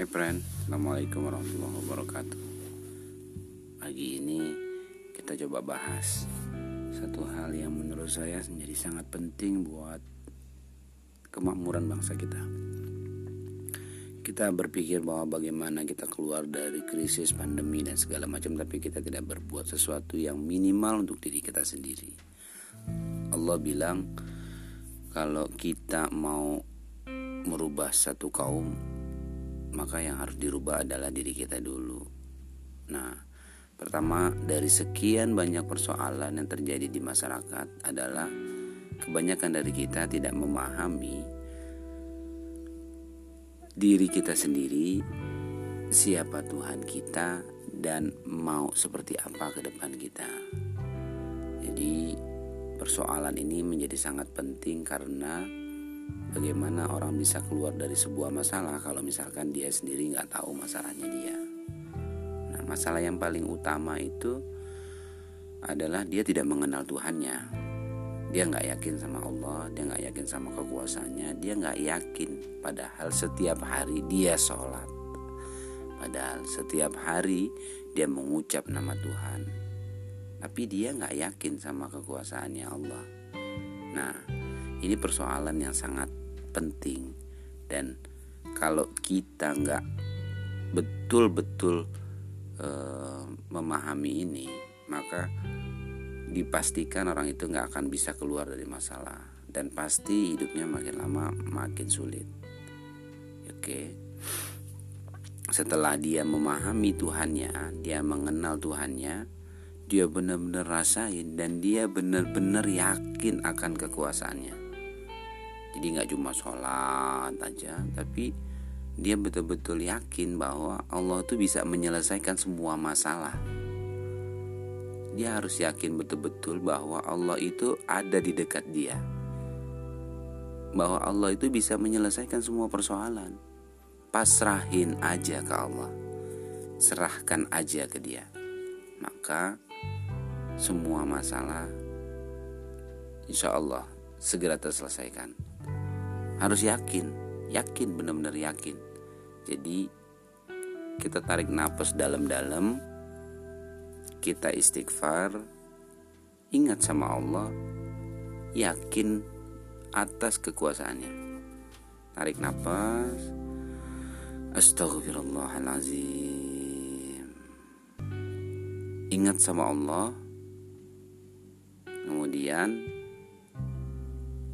Assalamualaikum warahmatullahi wabarakatuh. Pagi ini kita coba bahas Satu hal yang menurut saya menjadi sangat penting buat kemakmuran bangsa kita. Kita berpikir bahwa bagaimana kita keluar dari krisis pandemi dan segala macam Tapi kita tidak berbuat sesuatu yang minimal untuk diri kita sendiri. Allah bilang kalau kita mau merubah satu kaum maka yang harus dirubah adalah diri kita dulu. Nah, pertama dari sekian banyak persoalan yang terjadi di masyarakat adalah kebanyakan dari kita tidak memahami diri kita sendiri, siapa Tuhan kita dan mau seperti apa ke depan kita. Jadi persoalan ini menjadi sangat penting karena bagaimana orang bisa keluar dari sebuah masalah kalau misalkan dia sendiri nggak tahu masalahnya dia. Nah, masalah yang paling utama itu adalah dia tidak mengenal Tuhannya. Dia nggak yakin sama Allah, dia nggak yakin sama kekuasaannya, dia nggak yakin. Padahal setiap hari dia sholat, padahal setiap hari dia mengucap nama Tuhan, tapi dia nggak yakin sama kekuasaannya Allah. Nah, ini persoalan yang sangat penting. Dan kalau kita nggak betul-betul uh, memahami ini maka dipastikan orang itu nggak akan bisa keluar dari masalah. Dan pasti hidupnya makin lama makin sulit. Oke? Setelah dia memahami Tuhannya dia mengenal Tuhannya dia benar-benar rasain dan dia benar-benar yakin akan kekuasaannya jadi nggak cuma sholat aja tapi dia betul-betul yakin bahwa Allah itu bisa menyelesaikan semua masalah. Dia harus yakin betul-betul bahwa Allah itu ada di dekat dia. Bahwa Allah itu bisa menyelesaikan semua persoalan. Pasrahin aja ke Allah. Serahkan aja ke dia. Maka semua masalah insya Allah segera terselesaikan harus yakin. Yakin benar-benar yakin. Jadi kita tarik nafas dalam-dalam. Kita istighfar. Ingat sama Allah. Yakin atas kekuasaannya. Tarik nafas. Astagfirullahalazim ingat sama Allah. Kemudian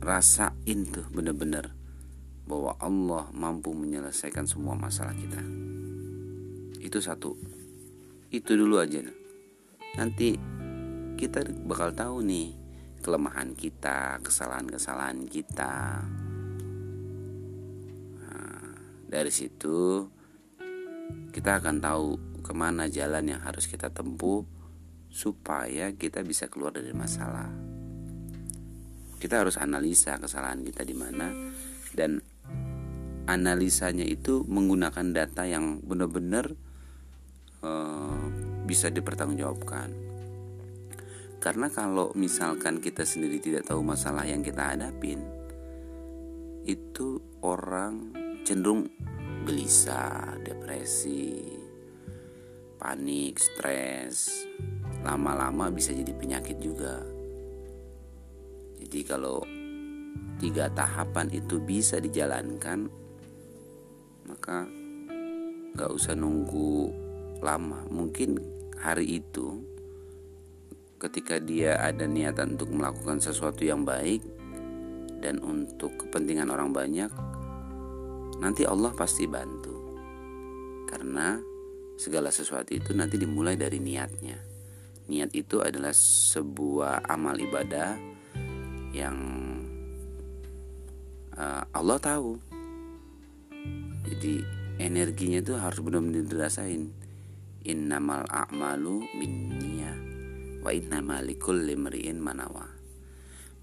rasain tuh bener-bener bahwa Allah mampu menyelesaikan semua masalah kita. Itu satu. Itu dulu aja. Nanti kita bakal tahu nih kelemahan kita, kesalahan-kesalahan kita. Nah, dari situ kita akan tahu ke mana jalan yang harus kita tempuh supaya kita bisa keluar dari masalah. Kita harus analisa kesalahan kita di mana dan analisanya itu menggunakan data yang benar-benar uh, bisa dipertanggungjawabkan. Karena kalau misalkan kita sendiri tidak tahu masalah yang kita hadapin, itu orang cenderung gelisah, depresi, panik, stres, lama-lama bisa jadi penyakit juga. Jadi kalau tiga tahapan itu bisa dijalankan, maka nggak usah nunggu lama. Mungkin hari itu ketika dia ada niatan untuk melakukan sesuatu yang baik dan untuk kepentingan orang banyak nanti Allah pasti bantu. Karena segala sesuatu itu nanti dimulai dari niatnya. Niat itu adalah sebuah amal ibadah yang uh, Allah tahu jadi energinya itu harus benar-benar dirasain. Innamal a'malu binniyah wa innamal likulli limri'in manawa.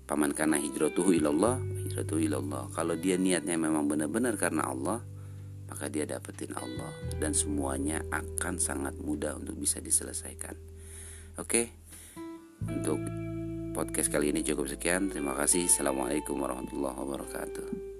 Paman kana hijratuhu ilallah hijratuhu ilallah. Kalau dia niatnya memang benar-benar karena Allah maka dia dapetin Allah. Dan semuanya akan sangat mudah untuk bisa diselesaikan. Oke? Untuk podcast kali ini cukup sekian. Terima kasih. Assalamualaikum warahmatullahi wabarakatuh